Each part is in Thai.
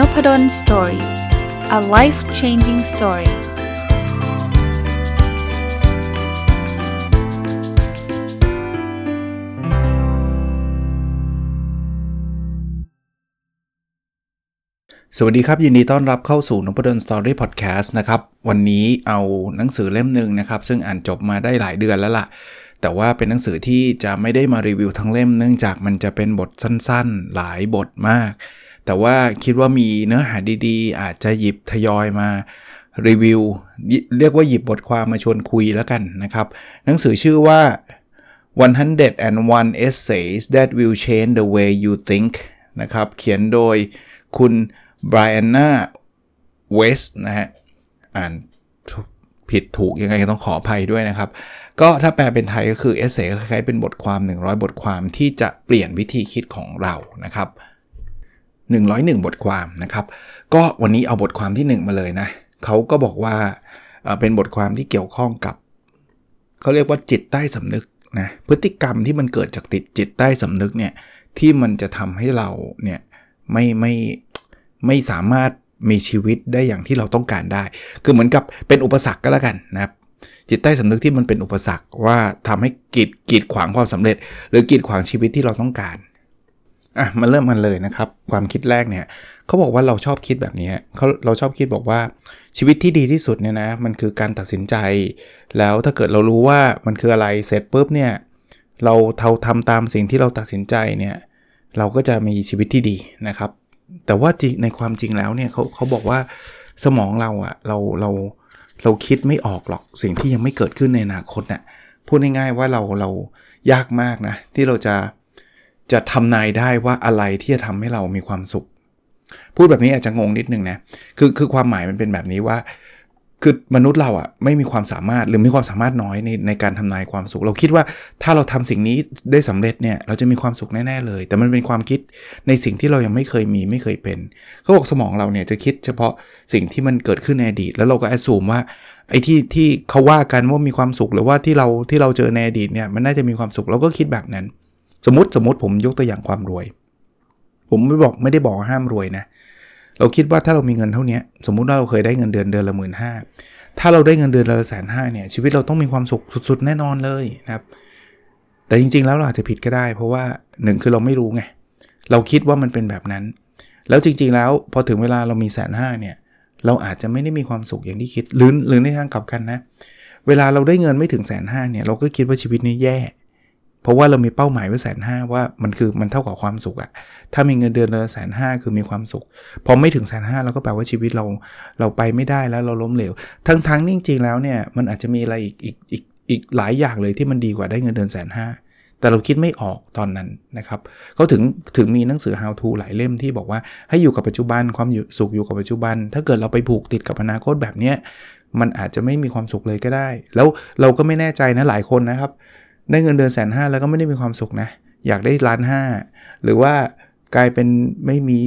Nopadol Story a life changing story สวัสดีครับ ยินดีต้อนรับเข้าสู่นพดล Story Podcast นะครับ วันนี้เอาหนังสือเล่มหนึ่งนะครับ ซึ่งอ่านจบมาได้หลายเดือนแล้วล่ะ แต่ว่าเป็นหนังสือที่จะไม่ได้มารีวิวทั้งเล่ม เนื่องจากมันจะเป็นบทสั้นๆ หลายบทมาก แต่ว่าคิดว่ามีเนื้อหาดีๆ อาจจะหยิบทยอยมารีวิว เรียกว่าหยิบบทความมาชวนคุยแล้วกันนะครับ หนังสือชื่อว่า 101 Essays That Will Change the Way You Think นะครับ เขียนโดยคุณ Brianna West นะฮะ อ่านผิดถูกยังไงต้องขออภัยด้วยนะครับ ก็ถ้าแปลเป็นไทยก็คือเอเซ่คล้ายๆเป็นบทความ 100 บทความที่จะเปลี่ยนวิธีคิดของเรานะครับ 101 บทความนะครับ ก็วันนี้เอาบทความที่ 1 มาเลยนะเขาก็บอกว่าเป็นบทความที่เกี่ยวข้องกับเขาเรียกว่าจิตใต้สำนึกนะพฤติกรรมที่มันเกิดจากติดจิตใต้สำนึกเนี่ยที่มันจะทำให้เราเนี่ยไม่ไม่ไม่สามารถมีชีวิตได้อย่างที่เราต้องการได้ คือเหมือนกับเป็นอุปสรรคก็แล้วกันนะครับจิตใต้สำนึกที่มันเป็นอุปสรรคว่าทำให้กีดกีดขวางความสำเร็จ หรือกีดขวางชีวิตที่เราต้องการ อะมาเริ่มมันเลยนะครับ ความคิดแรกเนี่ยเขาบอกว่าเราชอบคิดแบบนี้เขาเราชอบคิดบอกว่าชีวิตที่ดีที่สุดเนี่ยนะมันคือการตัดสินใจ แล้วถ้าเกิดเรารู้ว่ามันคืออะไรเสร็จปุ๊บเนี่ยเราเทาทำตามสิ่งที่เราตัดสินใจเนี่ยเราก็จะมีชีวิตที่ดีนะครับ แต่ว่าในความจริงแล้วเนี่ยเขาเขาบอกว่าสมองเราอะเราเราเราคิดไม่ออกหรอกสิ่งที่ยังไม่เกิดขึ้นในอนาคตเนะ่ยพูดง่ายๆว่าเราเรายากมากนะที่เราจะ จะทำนายได้ว่าอะไรที่จะทำให้เรามีความสุข พูดแบบนี้อาจจะงงนิดนึงนะคือคือความหมายมันเป็นแบบนี้ว่า คือมนุษย์เราอะ่ะไม่มีความสามารถหรือมีความสามารถน้อยในในการทำนายความสุข เราคิดว่าถ้าเราทำสิ่งนี้ได้สำเร็จเนี่ย เราจะมีความสุขแน่ๆเลย แต่มันเป็นความคิดในสิ่งที่เรายังไม่เคยมีไม่เคยเป็นเขาบอกสมองเราเนี่ยจะคิดเฉพาะสิ่งที่มันเกิดขึ้นในอดีต แล้วเราก็แอดซูมว่าไอ้ที่ที่เขาว่ากันว่ามีความสุขหรือว่าที่เราที่เราเจอในอดีตเนี่ยมันน่าจะมีความสุขเราก็คิดแบบนั้น สมมติสมมติผมยกตัวอย่างความรวย ผมไม่บอกไม่ได้บอกห้ามรวยนะ เราคิดว่าถ้าเรามีเงินเท่านี้สมมุติว่าเราเคยได้เงินเดือนเดือนละหมื่นห้าถ้าเราได้เงินเดือนละแสนห้าเนี่ยชีวิตเราต้องมีความสุขสุดๆ แน่นอนเลยนะครับ แต่จริงๆแล้วเราอาจจะผิดก็ได้ เพราะว่าหนึ่งคือเราไม่รู้ไงเราคิดว่ามันเป็นแบบนั้น แล้วจริงๆแล้วพอถึงเวลาเรามีแสนห้าเนี่ยเราอาจจะไม่ได้มีความสุขอย่างที่คิดหรือหรือในทางกลับกันนะ เวลาเราได้เงินไม่ถึงแสนห้าเนี่ยเราก็คิดว่าชีวิตนี้แย่ เพราะว่าเรามีเป้าหมายไว้แสนห้าว่ามันคือมันเท่ากับความสุขอะถ้ามีเงินเดือนเดือนแสนห้าคือมีความสุข พอไม่ถึงแสนห้าเราก็แปลว่าชีวิตเราเราไปไม่ได้แล้วเราล้มเหลว ทั้งทั้งจริงๆแล้วเนี่ยมันอาจจะมีอะไรอีกอีกอีกอีกหลายอย่างเลยที่มันดีกว่าได้เงินเดือนแสนห้าแต่เราคิดไม่ออกตอนนั้นนะครับเขาถึงถึงมีหนังสือ how to หลายเล่มที่บอกว่าให้อยู่กับปัจจุบันความสุขอยู่กับปัจจุบัน ถ้าเกิดเราไปผูกติดกับอนาคตแบบเนี้ยมันอาจจะไม่มีความสุขเลยก็ได้ แล้วเราก็ไม่แน่ใจนะหลายคนนะครับ ได้เงินเดือนแสนห้าแล้วก็ไม่ได้มีความสุขนะ อยากได้ล้านห้าหรือว่ากลายเป็นไม่มี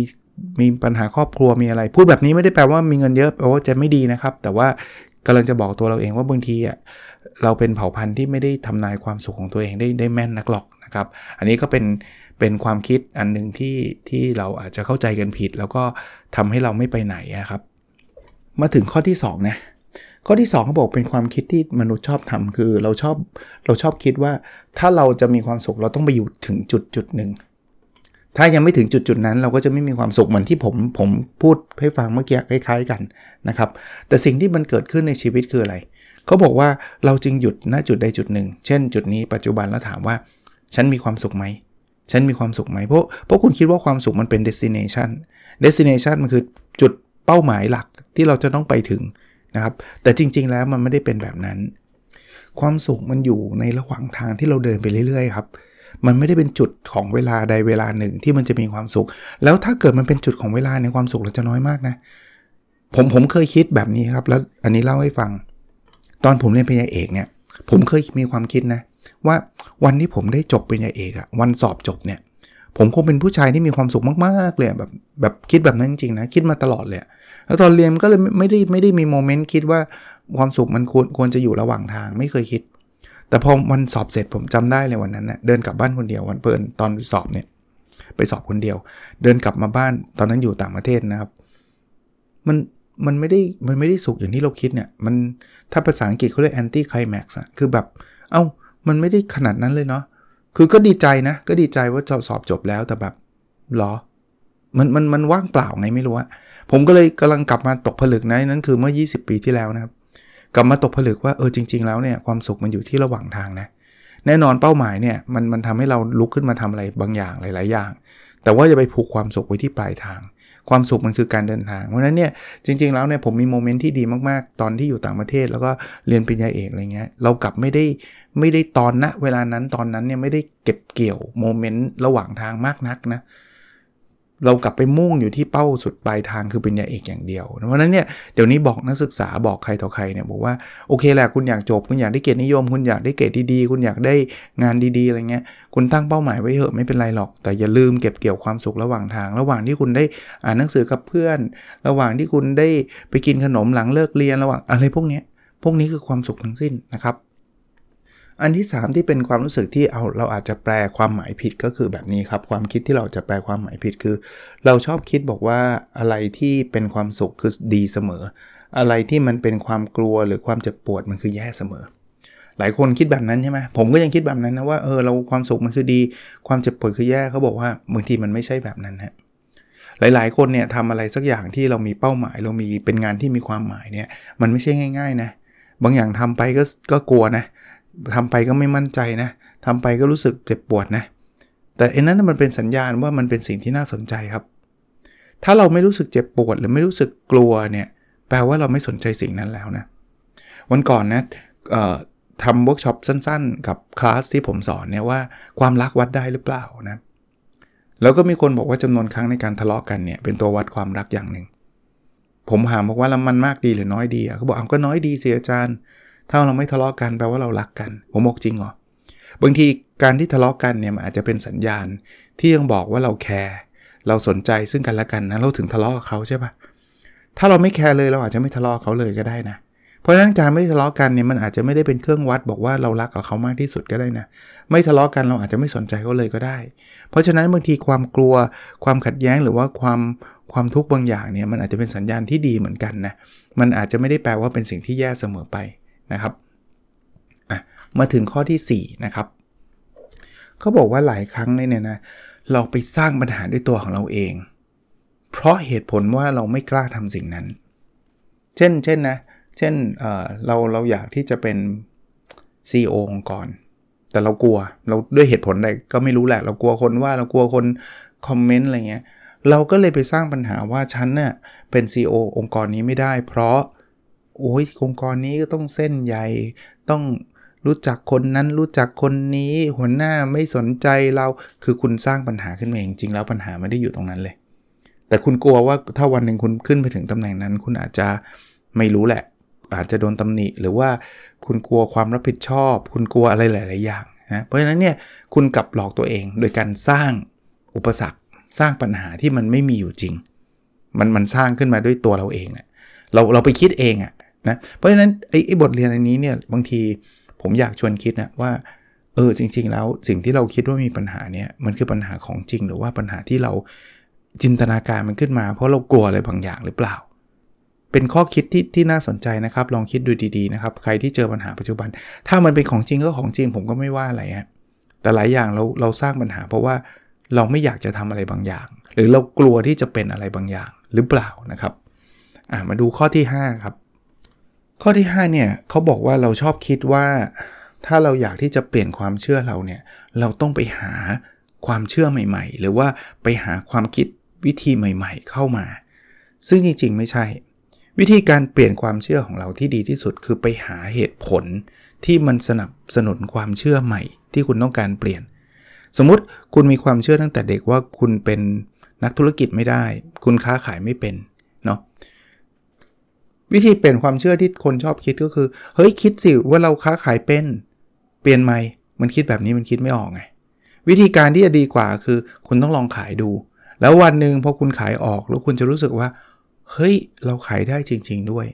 มีปัญหาครอบครัวมีอะไร พูดแบบนี้ไม่ได้แปลว่ามีเงินเยอะแปลว่าจะไม่ดีนะครับ แต่ว่ากำลังจะบอกตัวเราเองว่าบางทีอะเราเป็นเผ่าพันธุ์ที่ไม่ได้ทำนายความสุขของตัวเองได้ได้แม่นนักหรอกนะครับ อันนี้ก็เป็นเป็นความคิดอันหนึ่งที่ที่เราอาจจะเข้าใจกันผิด แล้วก็ทำให้เราไม่ไปไหนครับ มาถึงข้อที่2นะ ข้อที่2เขาบอกเป็นความคิดที่มนุษย์ชอบทำคือ เราชอบเราชอบคิดว่า ถ้าเราจะมีความสุขเราต้องไปอยู่ถึงจุดจุดหนึ่งถ้ายังไม่ถึงจุดจุดนั้น เราก็จะไม่มีความสุขเหมือนที่ผมผมพูดให้ฟังเมื่อกี้คล้าย ๆกันนะครับ แต่สิ่งที่มันเกิดขึ้นในชีวิตคืออะไรเขาบอกว่าเราจึงหยุดณจุดใดจุดหนึ่ง เช่น จุดนี้ปัจจุบันแล้วถามว่า ฉันมีความสุขไหมฉันมีความสุขไหมเพราะเพราะคุณคิดว่าความสุขมันเป็น destination destination มันคือจุดเป้าหมายหลักที่เราจะต้องไปถึง นะครับแต่จริง ๆ แล้วมันไม่ได้เป็นแบบนั้น ความสุขมันอยู่ในระหว่างทางที่เราเดินไปเรื่อยๆครับมันไม่ได้เป็นจุดของเวลาใดเวลาหนึ่งที่มันจะมีความสุข แล้วถ้าเกิดมันเป็นจุดของเวลาในความสุขเราจะน้อยมากนะ ผมผมเคยคิดแบบนี้ครับ แล้วอันนี้เล่าให้ฟัง ตอนผมเรียนปริญญาเอกเนี่ย ผมเคยมีความคิดนะ ว่าวันที่ผมได้จบปริญญาเอกอะวันสอบจบเนี่ย ผมคงเป็นผู้ชายที่มีความสุขมากๆเลยแบบแบบคิดแบบนั้นจริงๆนะคิดมาตลอดเลยแล้วตอนเรียนก็เลยไม่ได้ไม่ได้มีโมเมนต์คิดว่าความสุขมันควรควรจะอยู่ระหว่างทางไม่เคยคิด แต่พอวันสอบเสร็จผมจำได้เลยวันนั้นเนะ่ยเดินกลับบ้านคนเดียววันเปินตอนสอบเนี่ย ไปสอบคนเดียว เดินกลับมาบ้านตอนนั้นอยู่ต่างประเทศนะครับ มันมันไม่ได้มันไม่ได้สุขอย่างที่เราคิดเนี่ยมันถ้าภาษาอังกฤษเขาเรียก anti climax อะคือแบบเอา้ามันไม่ได้ขนาดนั้นเลยเนาะ คือก็ดีใจนะ ก็ดีใจว่าสอบจบแล้วแต่แบบหรอ มันมันมันว่างเปล่าไงไม่รู้อะผมก็เลยกำลังกลับมาตกผลึกนะนั่นคือเมื่อ 20 ปีที่แล้วนะครับ กลับมาตกผลึกว่าเออจริง ๆ แล้วเนี่ยความสุขมันอยู่ที่ระหว่างทางนะ แน่นอนเป้าหมายเนี่ยมันมันทำให้เราลุกขึ้นมาทำอะไรบางอย่างหลาย ๆ อย่าง แต่ว่าจะไปผูกความสุขไว้ที่ปลายทาง ความสุขมันคือการเดินทาง เพราะนั้นเนี่ยจริง ๆแล้วเนี่ยผมมีโมเมนต์ที่ดีมากๆ ตอนที่อยู่ต่างประเทศ แล้วก็เรียนปริญญาเอกอะไรเงี้ยเรากลับไม่ได้ไม่ได้ตอนนะเวลานั้นตอนนั้นเนี่ยไม่ได้เก็บเกี่ยวโมเมนต์ระหว่างทางมากนักนะ เรากลับไปมุ่งอยู่ที่เป้าสุดปลายทางคือเป็นญาเอกอย่างเดียว เพราะนั้นเนี่ยเดี๋ยวนี้บอกนักศึกษาบอกใครต่อใครเนี่ยบอกว่าโอเคแหละคุณอยากจบ คุณอยากได้เกียรตินิยม คุณอยากได้เกรดดีๆ คุณอยากได้งานดีๆอะไรเงี้ยคุณตั้งเป้าหมายไว้เถอะไม่เป็นไรหรอก แต่อย่าลืมเก็บเกี่ยวความสุขระหว่างทาง ระหว่างที่คุณได้อ่านหนังสือกับเพื่อน ระหว่างที่คุณได้ไปกินขนมหลังเลิกเรียนระหว่างอะไรพวกนี้พวกนี้คือความสุขทั้งสิ้นนะครับ อันที่ 3 ที่เป็นความรู้สึกที่เอาเราอาจจะแปลความหมายผิดก็คือแบบนี้ครับ ความคิดที่เราจะแปลความหมายผิดคือ เราชอบคิดบอกว่าอะไรที่เป็นความสุขคือดีเสมอ อะไรที่มันเป็นความกลัวหรือความเจ็บปวดมันคือแย่เสมอ หลายคนคิดแบบนั้นใช่ไหมผมก็ยังคิดแบบนั้นนะว่าเออเราความสุขมันคือดี ความเจ็บปวดคือแย่เขาบอกว่าบางทีมันไม่ใช่แบบนั้นฮะหลาย ๆ คนเนี่ยทำอะไรสักอย่างที่เรามีเป้าหมายเรามีเป็นงานที่มีความหมายเนี่ยมันไม่ใช่ง่าย ๆ นะบางอย่างทำไปก็ก็กลัวนะ ทำไปก็ไม่มั่นใจนะทำไปก็รู้สึกเจ็บปวดนะ แต่อันนั้นมันเป็นสัญญาณว่ามันเป็นสิ่งที่น่าสนใจครับ ถ้าเราไม่รู้สึกเจ็บปวดหรือไม่รู้สึกกลัวเนี่ย แปลว่าเราไม่สนใจสิ่งนั้นแล้วนะ วันก่อนนะทำเวิร์กช็อปสั้นๆ กับคลาสที่ผมสอนเนี่ยว่าความรักวัดได้หรือเปล่านะ แล้วก็มีคนบอกว่าจำนวนครั้งในการทะเลาะกันเนี่ยเป็นตัววัดความรักอย่างหนึ่ง ผมถามบอกว่าแล้วมันมากดีหรือน้อยดีเขาบอกเอาก็น้อยดีสิอาจารย์ ถ้าเราไม่ทะเลาะกันแปลว่าเรารักกัน ผมบอกจริงเหรอบางทีการที่ทะเลาะกันเนี่ยมันอาจจะเป็นสัญญาณ ที่ยังบอกว่าเราแคร์เราสนใจซึ่งกันและกันนะเราถึงทะเลาะกับเขาใช่ปะถ้าเราไม่แคร์เลยเราอาจจะไม่ทะเลาะเขาเลยก็ได้นะ เพราะฉะนั้นการไม่ทะเลาะกันเนี่ยมันอาจจะไม่ได้เป็นเครื่องวัด บอกว่าเรารักกับเขามากที่สุดก็ได้นะ ไม่ทะเลาะกันเราอาจจะไม่สนใจเขาเลยก็ได้ เพราะฉะนั้นบางทีความกลัวความขัดแย้งหรือว่าความความทุกข์บางอย่างเนี่ยมันอาจจะเป็นสัญญาณที่ดีเหมือนกันนะ มันอาจจะไม่ได้แปลว่าเป็นสิ่งที่แย่เสมอไป นะครับมาถึงข้อที่4นะครับเขาบอกว่าหลายครั้งเนี่ยนะเราไปสร้างปัญหาด้วยตัวของเราเอง เพราะเหตุผลว่าเราไม่กล้าทำสิ่งนั้น เช่นเช่นนะเช่นเเราเราอยากที่จะเป็น CEO องค์กรแต่เรากลัวเราด้วยเหตุผลใดก็ไม่รู้แหละ เรากลัวคนว่าเรากลัวคนคอมเมนต์อะไรเงี้ยเราก็เลยไปสร้างปัญหาว่าฉันเนะ่ยเป็น CEO องค์กรนี้ไม่ได้ เพราะ โอ้ยองค์กรนี้ก็ต้องเส้นใหญ่ ต้องรู้จักคนนั้นรู้จักคนนี้หัวหน้าไม่สนใจเราคือคุณสร้างปัญหาขึ้นมาเองจริงแล้วปัญหาไม่ได้อยู่ตรงนั้นเลย แต่คุณกลัวว่าถ้าวันหนึ่งคุณขึ้นไปถึงตำแหน่งนั้น คุณอาจจะไม่รู้แหละ อาจจะโดนตำหนิ หรือว่าคุณกลัวความรับผิดชอบ คุณกลัวอะไรหลาย ๆ อย่างนะเพราะฉะนั้นเนี่ยคุณกลับหลอกตัวเอง โดยการสร้างอุปสรรค สร้างปัญหาที่มันไม่มีอยู่จริง มันมันสร้างขึ้นมาด้วยตัวเราเองเนะี่ยเราเราไปคิดเองอะ นะเพราะฉะนั้นไอ้บทเรียนอันนี้เนี่ยบางทีผมอยากชวนคิดนะว่าเออจริง ๆ แล้วสิ่งที่เราคิดว่ามีปัญหาเนี่ยมันคือปัญหาของจริง หรือว่าปัญหาที่เราจินตนาการมันขึ้นมา เพราะเรากลัวอะไรบางอย่างหรือเปล่า เป็นข้อคิดที่ที่น่าสนใจนะครับ ลองคิดดูดีๆนะครับใครที่เจอปัญหาปัจจุบัน ถ้ามันเป็นของจริงก็ของจริงผมก็ไม่ว่าอะไรฮะแต่หลายอย่างเราเราสร้างปัญหา เพราะว่าเราไม่อยากจะทำอะไรบางอย่าง หรือเรากลัวที่จะเป็นอะไรบางอย่างหรือเปล่านะครับมาดูข้อที่ 5 ครับ ข้อที่5เนี่ยเขาบอกว่าเราชอบคิดว่า ถ้าเราอยากที่จะเปลี่ยนความเชื่อเราเนี่ยเราต้องไปหาความเชื่อใหม่ ๆ หรือว่าไปหาความคิดวิธีใหม่ ๆ เข้ามา ซึ่งจริง ๆ ไม่ใช่ วิธีการเปลี่ยนความเชื่อของเราที่ดีที่สุดคือไปหาเหตุผลที่มันสนับสนุนความเชื่อใหม่ ที่คุณต้องการเปลี่ยน สมมุติคุณมีความเชื่อตั้งแต่เด็กว่าคุณเป็นนักธุรกิจไม่ได้ คุณค้าขายไม่เป็น วิธีเปลี่ยนความเชื่อที่คนชอบคิดก็คือ เฮ้ยคิดสิว่าเราค้าขายเป็น เปลี่ยนใหม่ มันคิดแบบนี้มันคิดไม่ออกไง วิธีการที่จะดีกว่าคือ คุณต้องลองขายดู แล้ววันหนึ่งพอคุณขายออกแล้วคุณจะรู้สึกว่า เฮ้ยเราขายได้จริง ๆ ด้วย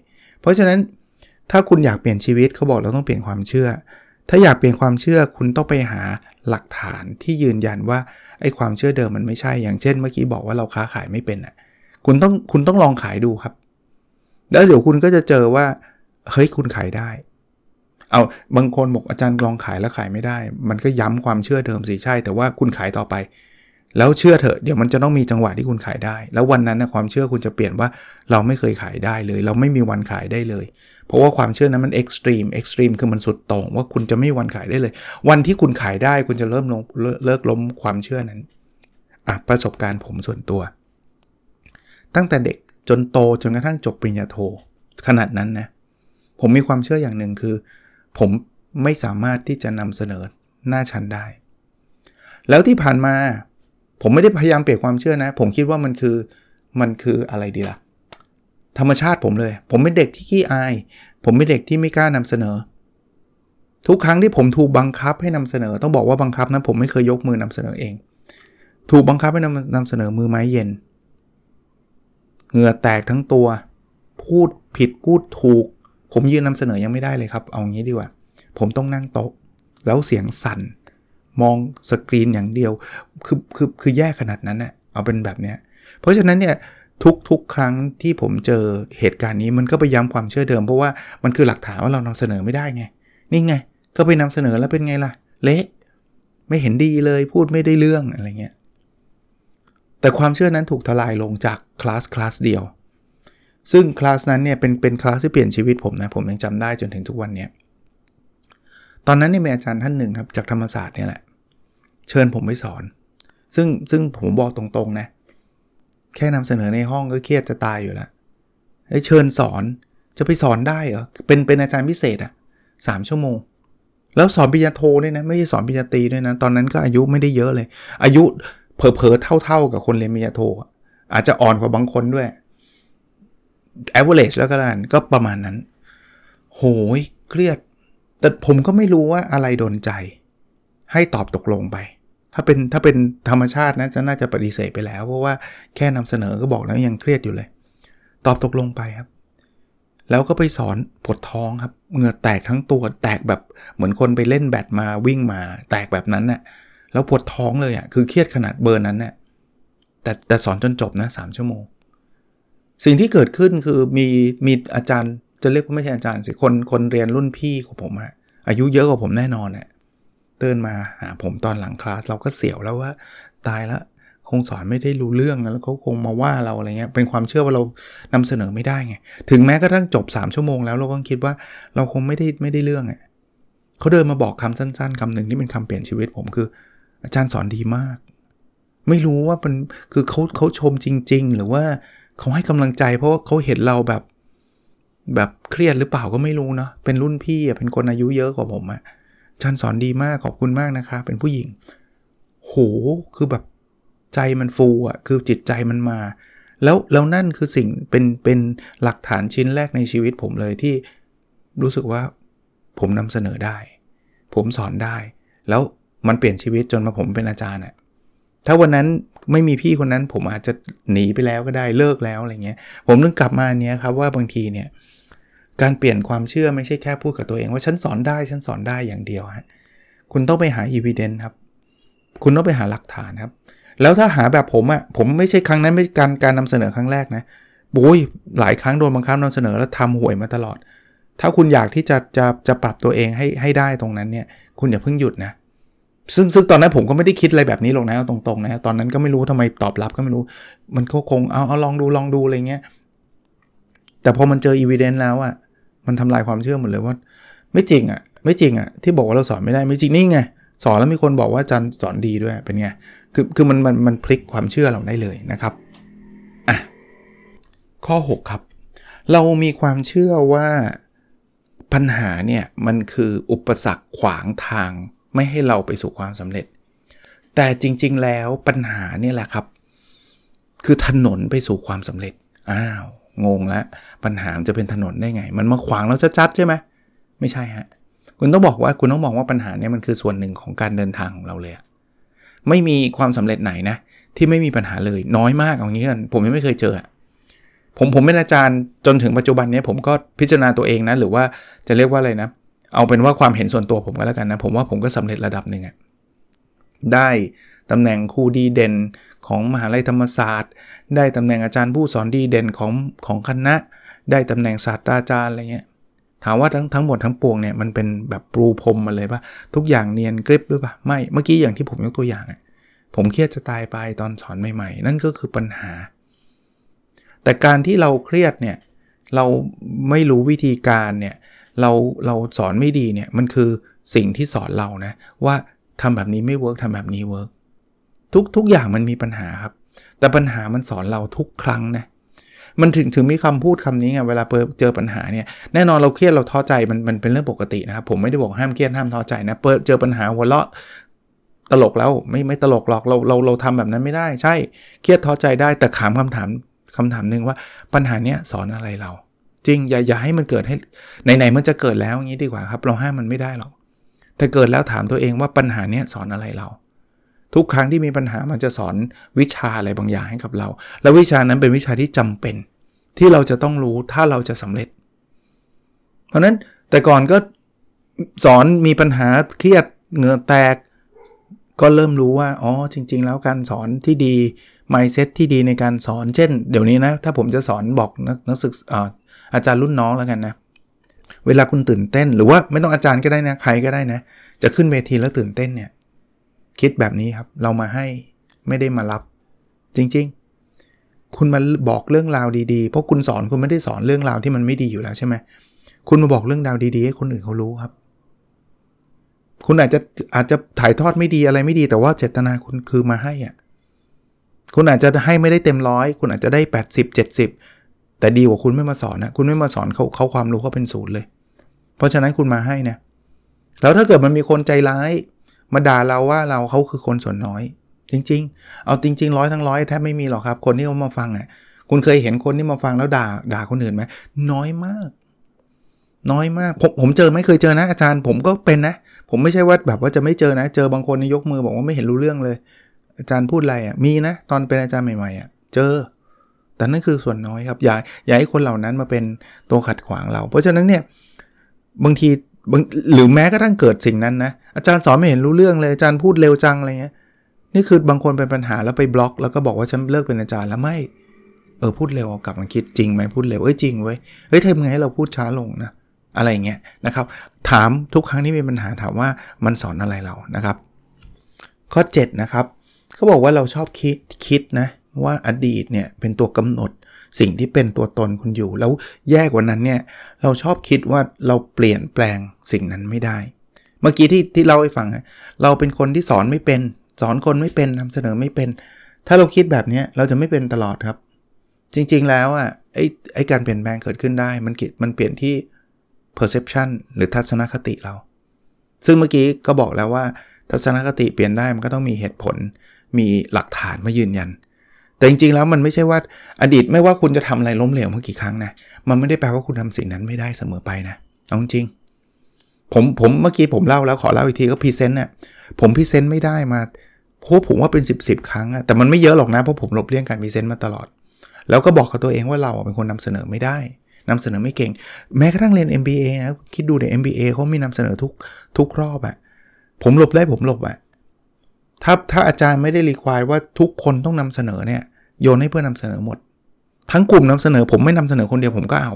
เพราะฉะนั้นถ้าคุณอยากเปลี่ยนชีวิตเขาบอกเราต้องเปลี่ยนความเชื่อ ถ้าอยากเปลี่ยนความเชื่อคุณต้องไปหาหลักฐานที่ยืนยันว่าไอ้ความเชื่อเดิมมันไม่ใช่ อย่างเช่น เมื่อกี้บอกว่าเราค้าขายไม่เป็นอะ คุณต้องคุณต้องลองขายดูครับ แล้วเดี๋ยวคุณก็จะเจอว่า เฮ้ยคุณขายได้ เอาบางคนบอกอาจารย์ลองขายแล้วขายไม่ได้ มันก็ย้ำความเชื่อเดิมสิใช่ แต่ว่าคุณขายต่อไป แล้วเชื่อเถอะเดี๋ยวมันจะต้องมีจังหวะที่คุณขายได้ แล้ววันนั้นนะความเชื่อคุณจะเปลี่ยนว่าเราไม่เคยขายได้เลย เราไม่มีวันขายได้เลย เพราะว่าความเชื่อนั้นมัน extreme extreme คือมันสุดโต่งว่าคุณจะไม่มีวันขายได้เลย วันที่คุณขายได้คุณจะเริ่มลงเลิกล้มความเชื่อนั้นอะประสบการณ์ผมส่วนตัว ตั้งแต่เด็ก จนโตจนกระทั่งจบปริญญาโทขนาดนั้นนะผมมีความเชื่ออย่างหนึ่งคือ ผมไม่สามารถที่จะนำเสนอหน้าชั้นได้ แล้วที่ผ่านมาผมไม่ได้พยายามเปลี่ยนความเชื่อนะ ผมคิดว่ามันคือมันคืออะไรดีละ่ะ ธรรมชาติผมเลย ผมเป็นเด็กที่ขี้อาย ผมเป็นเด็กที่ไม่กล้านำเสนอ ทุกครั้งที่ผมถูกบังคับให้นำเสนอ ต้องบอกว่าบังคับนะผมไม่เคยยกมือนำเสนอเอง ถูกบังคับให้นำนำเสนอมือไม้เย็น เหงื่อแตกทั้งตัว พูดผิดพูดถูก ผมยืนนำเสนอยังไม่ได้เลยครับ เอางี้ดีกว่า ผมต้องนั่งโต๊ะ แล้วเสียงสั่น มองสกรีนอย่างเดียว คือคือคือแย่ขนาดนั้นเนะ่ยเอาเป็นแบบเนี้ย เพราะฉะนั้นเนี่ยทุกทุกครั้งที่ผมเจอเหตุการณ์นี้มันก็ไปย้ำความเชื่อเดิม เพราะว่ามันคือหลักฐานว่าเรานำเสนอไม่ได้ไง นี่ไง ก็ไปนำเสนอแล้วเป็นไงล่ะ เละ ไม่เห็นดีเลยพูดไม่ได้เรื่องอะไรเงี้ย แต่ความเชื่อนั้นถูกทลายลงจากคลาสคลาสเดียว ซึ่งคลาสนั้นเนี่ยเป็นเป็นคลาสที่เปลี่ยนชีวิตผมนะผมยังจำได้จนถึงทุกวันนี้ตอนนั้นนี่มีอาจารย์ท่านหนึ่งครับจากธรรมศาสตร์เนี่ยแหละ เชิญผมไปสอน ซึ่งซึ่งผมบอกตรงๆนะแค่นำเสนอในห้องก็เครียดจะตายอยู่แล้วเชิญสอนจะไปสอนได้เหรอเป็นเป็นอาจารย์พิเศษอะสามชั่วโมง แล้วสอนปริญญาโทด้วยนะ ไม่ใช่สอนปริญญาตรีด้วยนะ ตอนนั้นก็อายุไม่ได้เยอะเลย อายุ เผลอเท่าๆกับคนเรียนปริญญาโทอาจจะอ่อนกว่าบางคนด้วย average แล้วก็แล้วก็ประมาณนั้น โหยเครียด แต่ผมก็ไม่รู้ว่าอะไรโดนใจ ให้ตอบตกลงไป ถ้าเป็นถ้าเป็นธรรมชาตินะจะน่าจะปฏิเสธไปแล้ว เพราะว่าแค่นำเสนอก็บอกแล้วยังเครียดอยู่เลย ตอบตกลงไปครับ แล้วก็ไปสอนปวดท้องครับเหงื่อแตกทั้งตัวแตกแบบเหมือนคนไปเล่นแบดมาวิ่งมา แตกแบบนั้นนะ่ะ แล้วปวดท้องเลยอะ่ะคือเครียดขนาดเบอร์นั้นเนะ่ะแต่แต่สอนจนจบนะสชั่วโมง สิ่งที่เกิดขึ้นคือมีมีอาจารย์จะเรียกว่าไม่ใช่อาจารย์สิคนคนเรียนรุ่นพี่ของผมอะอายุเยอะกว่าผมแน่นอนอะเตือนมาหาผมตอนหลังคลาสเราก็เสียวแล้วว่าตายแล้วคงสอนไม่ได้รู้เรื่องแล้วเขาคงมาว่าเราอะไรเงี้ยเป็นความเชื่อว่าเรานำเสนอไม่ได้ไงถึงแม้กระทั่งจบ 3 ชั่วโมงแล้วเราก็คิดว่าเราคงไม่ได้ไม่ได้เรื่องอะเขาเดินมาบอกคำสั้น ๆคำหนึ่งที่เป็นคำเปลี่ยนชีวิตผมคือ อาจารย์สอนดีมาก ไม่รู้ว่าเป็นคือเขาเขาชมจริง ๆ หรือว่าเขาให้กำลังใจ เพราะว่าเขาเห็นเราแบบแบบเครียดหรือเปล่าก็ไม่รู้เนาะเป็นรุ่นพี่เป็นคนอายุเยอะกว่าผมอะ่ะอาจารย์สอนดีมากขอบคุณมากนะคะ เป็นผู้หญิงโหคือแบบใจมันฟูอะคือจิตใจมันมา แล้วแล้วนั่นคือสิ่งเป็นเป็นหลักฐานชิ้นแรกในชีวิตผมเลยที่รู้สึกว่าผมนำเสนอได้ ผมสอนได้ แล้ว มันเปลี่ยนชีวิตจนมาผมเป็นอาจารย์อะถ้าวันนั้นไม่มีพี่คนนั้นผมอาจจะหนีไปแล้วก็ได้เลิกแล้วอะไรเงี้ย ผมนึกกลับมาเนี้ยครับว่าบางทีเนี่ยการเปลี่ยนความเชื่อไม่ใช่แค่พูดกับตัวเองว่าฉันสอนได้ฉันสอนได้อย่างเดียวฮะคุณต้องไปหาอีวิเดนครับ คุณต้องไปหาหลักฐานครับ แล้วถ้าหาแบบผมอะ่ะผมไม่ใช่ครั้งนั้นไม่การการนำเสนอครั้งแรกนะบุ้ยหลายครั้งโดนบังคับนำเสนอแล้วทำห่วยมาตลอด ถ้าคุณอยากที่จะจะจะปรับตัวเองให้ให้ได้ตรงนั้นเนี่ย คุณอย่าเพิ่งหยุดนะ ซึ่งซึ่งตอนนั้นผมก็ไม่ได้คิดอะไรแบบนี้หรอกนะตรงๆนะตอนนั้นก็ไม่รู้ทำไมตอบรับก็ไม่รู้ มันก็คงเอาเอาลองดูลองดูอะไรเงี้ยแต่พอมันเจออีเวนต์แล้วอะ่ะมันทำลายความเชื่อหมดเลยว่า ไม่จริงอะ่ะไม่จริงอะที่บอกว่าเราสอนไม่ได้ไม่จริงนี่ไงสอนแล้วมีคนบอกว่าอาจารย์สอนดีด้วยเป็นไงคือคือมันมันมันพลิกความเชื่อเราได้เลยนะครับอะข้อ 6 ครับ เรามีความเชื่อว่าปัญหาเนี่ยมันคืออุปสรรคขวางทาง ไม่ให้เราไปสู่ความสำเร็จ แต่จริงๆแล้วปัญหาเนี่ยแหละครับ คือถนนไปสู่ความสำเร็จอ้าวงงแล้วปัญหาจะเป็นถนนได้ไง มันมาขวางเราชัดๆใช่ไหมไม่ใช่ฮะคุณต้องบอกว่าคุณต้องมองว่าปัญหาเนี่ยมันคือส่วนหนึ่งของการเดินทางของเราเลยไม่มีความสำเร็จไหนนะ ที่ไม่มีปัญหาเลยน้อยมากอย่างนี้กันผมยังไม่เคยเจอผมผมเป็นอาจารย์จนถึงปัจจุบันนี้ผมก็พิจารณาตัวเองนะ หรือว่าจะเรียกว่าอะไรนะ เอาเป็นว่าความเห็นส่วนตัวผมก็แล้วกันนะ ผมว่าผมก็สำเร็จระดับหนึ่งอะได้ตำแหน่งครูดีเด่นของมหาลัยธรรมศาสตร์ ได้ตำแหน่งอาจารย์ผู้สอนดีเด่นของของคณะ ได้ตำแหน่งศาสตราจารย์อะไรเงี้ยถามว่าทั้งทั้งหมดทั้งปวงเนี่ยมันเป็นแบบปรูพรมมาเลยปะทุกอย่างเนียนกริบหรือปะไม่เมื่อกี้อย่างที่ผมยกตัวอย่างอะผมเครียดจะตายไปตอนสอนใหม่ๆ นั่นก็คือปัญหา แต่การที่เราเครียดเนี่ยเราไม่รู้วิธีการเนี่ย เราเราสอนไม่ดีเนี่ยมันคือสิ่งที่สอนเรานะว่าทำแบบนี้ไม่ work ทำแบบนี้ work ทุกทุกอย่างมันมีปัญหาครับ แต่ปัญหามันสอนเราทุกครั้งนะมันถึงถึงมีคำพูดคำนี้ไงเวลาเจอปัญหาเนี่ยแน่นอนเราเครียดเราท้อใจมันมันเป็นเรื่องปกตินะครับผมไม่ได้บอกห้ามเครียดห้ามท้อใจนะเจอปัญหาหัวเราะตลกแล้วไม่ไม่ตลกหรอกเราเราเราทำแบบนั้นไม่ได้ ใช่เครียดท้อใจได้แต่ถามคำถามคำถามหนึ่งว่าปัญหาเนี้ยสอนอะไรเรา จริงอย่าอย่าให้มันเกิดให้ไหนๆมันจะเกิดแล้วอย่างนี้ดีกว่าครับ เราห้ามมันไม่ได้หรอกแต่เกิดแล้วถามตัวเองว่าปัญหาเนี้ยสอนอะไรเรา ทุกครั้งที่มีปัญหามันจะสอนวิชาอะไรบางอย่างให้กับเรา แล้ววิชานั้นเป็นวิชาที่จำเป็น ที่เราจะต้องรู้ถ้าเราจะสำเร็จ เพราะนั้นแต่ก่อนก็สอนมีปัญหาเครียดเหงื่อแตก ก็เริ่มรู้ว่าอ๋อจริง ๆ แล้วการสอนที่ดี mindset ที่ดีในการสอนเช่น เดี๋ยวนี้นะถ้าผมจะสอนบอกนักนักศึกษา อาจารย์รุ่นน้องแล้วกันนะ เวลาคุณตื่นเต้น หรือว่าไม่ต้องอาจารย์ก็ได้นะ ใครก็ได้นะ จะขึ้นเวทีแล้วตื่นเต้นเนี่ย คิดแบบนี้ครับ เรามาให้ไม่ได้มารับ จริง ๆ คุณมาบอกเรื่องราวดีๆ เพราะคุณสอนคุณไม่ได้สอนเรื่องราวที่มันไม่ดีอยู่แล้วใช่ไหมคุณมาบอกเรื่องราวดีๆ ให้คนอื่นเขารู้ครับ คุณอาจจะอาจจะถ่ายทอดไม่ดีอะไรไม่ดี แต่ว่าเจตนาคุณคือมาให้อะคุณอาจจะให้ไม่ได้เต็มร้อย คุณอาจจะได้ 80 70 แต่ดีกว่าคุณไม่มาสอนนะคุณไม่มาสอนเขาเขาความรู้เขาเป็นศูนย์เลย เพราะฉะนั้นคุณมาให้นะแล้วถ้าเกิดมันมีคนใจร้าย มาด่าเราว่าเราเขาคือคนส่วนน้อย จริง ๆ เอาจริง ๆ ร้อยทั้งร้อยแทบไม่มีหรอกครับ คนที่เขามาฟังอะคุณเคยเห็นคนที่มาฟังแล้วด่าด่าคนอื่นไหมน้อยมาก น้อยมากผมผมเจอไม่เคยเจอนะอาจารย์ ผมก็เป็นนะ ผมไม่ใช่ว่าแบบว่าจะไม่เจอนะ เจอบางคนยกมือบอกว่าไม่เห็นรู้เรื่องเลย อาจารย์พูดอะไรอะมีนะ ตอนเป็นอาจารย์ใหม่ๆอะ เจอ แต่นั่นคือส่วนน้อยครับ อย่าอย่าให้คนเหล่านั้นมาเป็นตัวขัดขวางเรา เพราะฉะนั้นเนี่ยบางทีหรือแม้กระทั่งเกิดสิ่งนั้นนะอาจารย์สอนไม่เห็นรู้เรื่องเลยอาจารย์พูดเร็วจังอะไรเงี้ยนี่คือบางคนเป็นปัญหาแล้วไปบล็อก แล้วก็บอกว่าฉันเลิกเป็นอาจารย์แล้วไม่เออพูดเร็วกลับมาคิดจริงไหมพูดเร็วเอ้ยจริงเว้ยเฮ้ยทำไงให้เราพูดช้าลงนะอะไรเงี้ยนะครับ ถามทุกครั้งที่มีปัญหาถามว่ามันสอนอะไรเรานะครับ ข้อ 7 นะครับเขาบอกว่าเราชอบคิดคิดนะ ว่าอดีตเนี่ยเป็นตัวกำหนดสิ่งที่เป็นตัวตนคุณอยู่ แล้วแย่กว่านั้นเนี่ยเราชอบคิดว่าเราเปลี่ยนแปลงสิ่งนั้นไม่ได้ เมื่อกี้ที่ที่เล่าให้ฟังเราเป็นคนที่สอนไม่เป็น สอนคนไม่เป็นนำเสนอไม่เป็น ถ้าเราคิดแบบนี้เราจะไม่เป็นตลอดครับ จริงๆแล้วอะไอ้ไอ้การเปลี่ยนแปลงเกิดขึ้นได้ มันมันเปลี่ยนที่ perception หรือทัศนคติเรา ซึ่งเมื่อกี้ก็บอกแล้วว่า ทัศนคติเปลี่ยนได้มันก็ต้องมีเหตุผล มีหลักฐานมายืนยัน แต่จริงๆแล้วมันไม่ใช่ว่าอดีตไม่ว่าคุณจะทำอะไรล้มเหลวเมื่อกี่ครั้งนะมันไม่ได้แปลว่าคุณทำสิ่งนั้นไม่ได้เสมอไปนะเอาจริงผมผมเมื่อกี้ผมเล่าแล้วขอเล่าอีกทีก็ present เนี่ยผม present ไม่ได้มาเพราะผมว่าเป็น 10 สิบครั้งอะแต่มันไม่เยอะหรอกนะเพราะผมหลบเลี่ยงการ present มาตลอด แล้วก็บอกกับตัวเองว่าเราเป็นคนนำเสนอไม่ได้นำเสนอไม่เก่ง แม้กระทั่งเรียน MBA นะคิดดูเดี๋ยว MBA เขามีนำเสนอทุกทุกรอบอะผมหลบได้ผมหลบอะ ถ้าถ้าอาจารย์ไม่ได้รีควายว่าทุกคนต้องนำเสนอเนี่ยโยนให้เพื่อนนำเสนอหมด ทั้งกลุ่มนำเสนอผมไม่นำเสนอคนเดียวผมก็เอา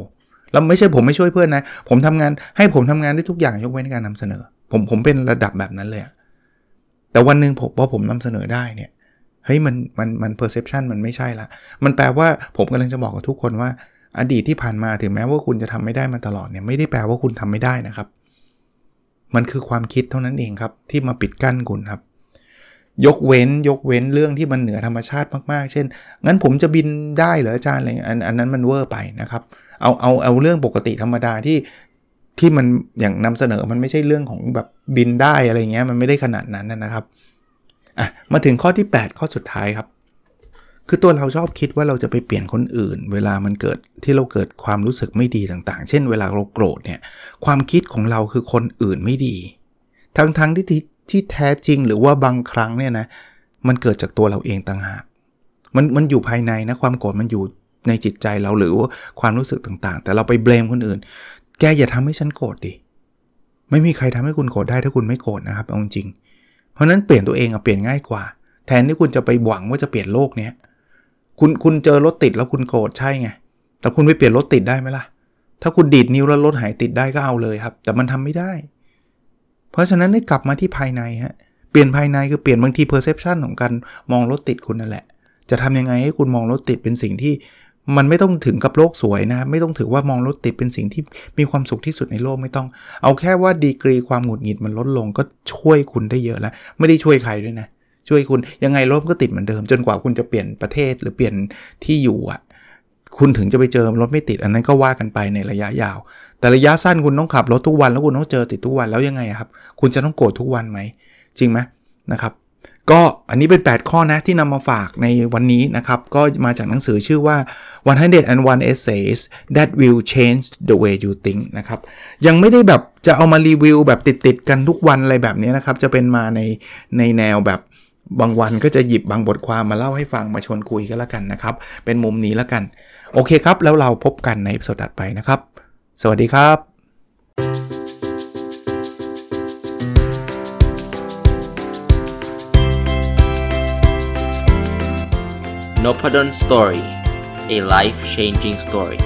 แล้วไม่ใช่ผมไม่ช่วยเพื่อนนะ ผมทำงานให้ผมทำงานได้ทุกอย่างยกเว้นการนำเสนอ ผมผมเป็นระดับแบบนั้นเลยแต่วันหนึ่งผมพอผมนำเสนอได้เนี่ยเฮ้ยมันมันมัน perception มันไม่ใช่ละ มันแปลว่าผมกำลังจะบอกกับทุกคนว่า อดีตที่ผ่านมาถึงแม้ว่าคุณจะทำไม่ได้มาตลอดเนี่ยไม่ได้แปลว่าคุณทำไม่ได้นะครับ มันคือความคิดเท่านั้นเองครับ ที่มาปิดกั้นคุณครับ ยกเว้นยกเว้นเรื่องที่มันเหนือธรรมชาติมากๆ เช่น งั้นผมจะบินได้เหรออาจารย์อะไรอันอันนั้นมันเวอร์ไปนะครับ เอาเอาเอาเรื่องปกติธรรมดาที่ที่มันอย่างนำเสนอมันไม่ใช่เรื่องของแบบบินได้อะไรเงี้ยมันไม่ได้ขนาดนั้นนะครับอะมาถึงข้อที่ 8 ข้อสุดท้ายครับ คือตัวเราชอบคิดว่าเราจะไปเปลี่ยนคนอื่น เวลามันเกิดที่เราเกิดความรู้สึกไม่ดีต่างๆ เช่น เวลาเราโกรธเนี่ยความคิดของเราคือคนอื่นไม่ดี ทั้งๆที่ ที่แท้จริงหรือว่าบางครั้งเนี่ยนะมันเกิดจากตัวเราเองต่างหากมันมันอยู่ภายในนะความโกรธมันอยู่ในจิตใจเราหรือว่าความรู้สึกต่างๆ แต่เราไปเบลมคนอื่น แกอย่าทำให้ฉันโกรธดิไม่มีใครทำให้คุณโกรธได้ถ้าคุณไม่โกรธนะครับเอาจริงเพราะนั้นเปลี่ยนตัวเองอะเปลี่ยนง่ายกว่า แทนที่คุณจะไปหวังว่าจะเปลี่ยนโลกเนี้ยคุณคุณเจอรถติดแล้วคุณโกรธใช่ไงแต่คุณไปเปลี่ยนรถติดได้ไหมล่ะ ถ้าคุณดีดนิ้วแล้วรถหายติดได้ก็เอาเลยครับ แต่มันทำไม่ได้ เพราะฉะนั้นได้กลับมาที่ภายในฮะเปลี่ยนภายในคือเปลี่ยนบางที perception ของการมองรถติดคุณนั่นแหละ จะทำยังไงให้คุณมองรถติดเป็นสิ่งที่มันไม่ต้องถึงกับโลกสวยนะไม่ต้องถือว่ามองรถติดเป็นสิ่งที่มีความสุขที่สุดในโลกไม่ต้อง เอาแค่ว่าดีกรีความหงุดหงิดมันลดลงก็ช่วยคุณได้เยอะแล้ว ไม่ได้ช่วยใครด้วยนะ ช่วยคุณยังไงรถก็ติดเหมือนเดิม จนกว่าคุณจะเปลี่ยนประเทศหรือเปลี่ยนที่อยู่อะ คุณถึงจะไปเจอรถไม่ติด อันนั้นก็ว่ากันไปในระยะยาว แต่ระยะสั้นคุณต้องขับรถทุกวันแล้วคุณต้องเจอติดทุกวันแล้วยังไงครับ คุณจะต้องโกรธทุกวันไหมจริงไหมนะครับก็อันนี้เป็น 8 ข้อนะที่นำมาฝากในวันนี้นะครับ ก็มาจากหนังสือชื่อว่า 101 essays that will change the way you think นะครับ ยังไม่ได้แบบจะเอามารีวิวแบบติด ๆ กันทุกวันอะไรแบบนี้นะครับ จะเป็นมาในในแนวแบบบางวันก็จะหยิบบางบทความมาเล่าให้ฟังมาชวนคุยกันแล้วกันนะครับ เป็นมุมนี้แล้วกัน โอเคครับ แล้วเราพบกันในสดถัดไปนะครับ สวัสดีครับ n o p ด d o n Story a life changing story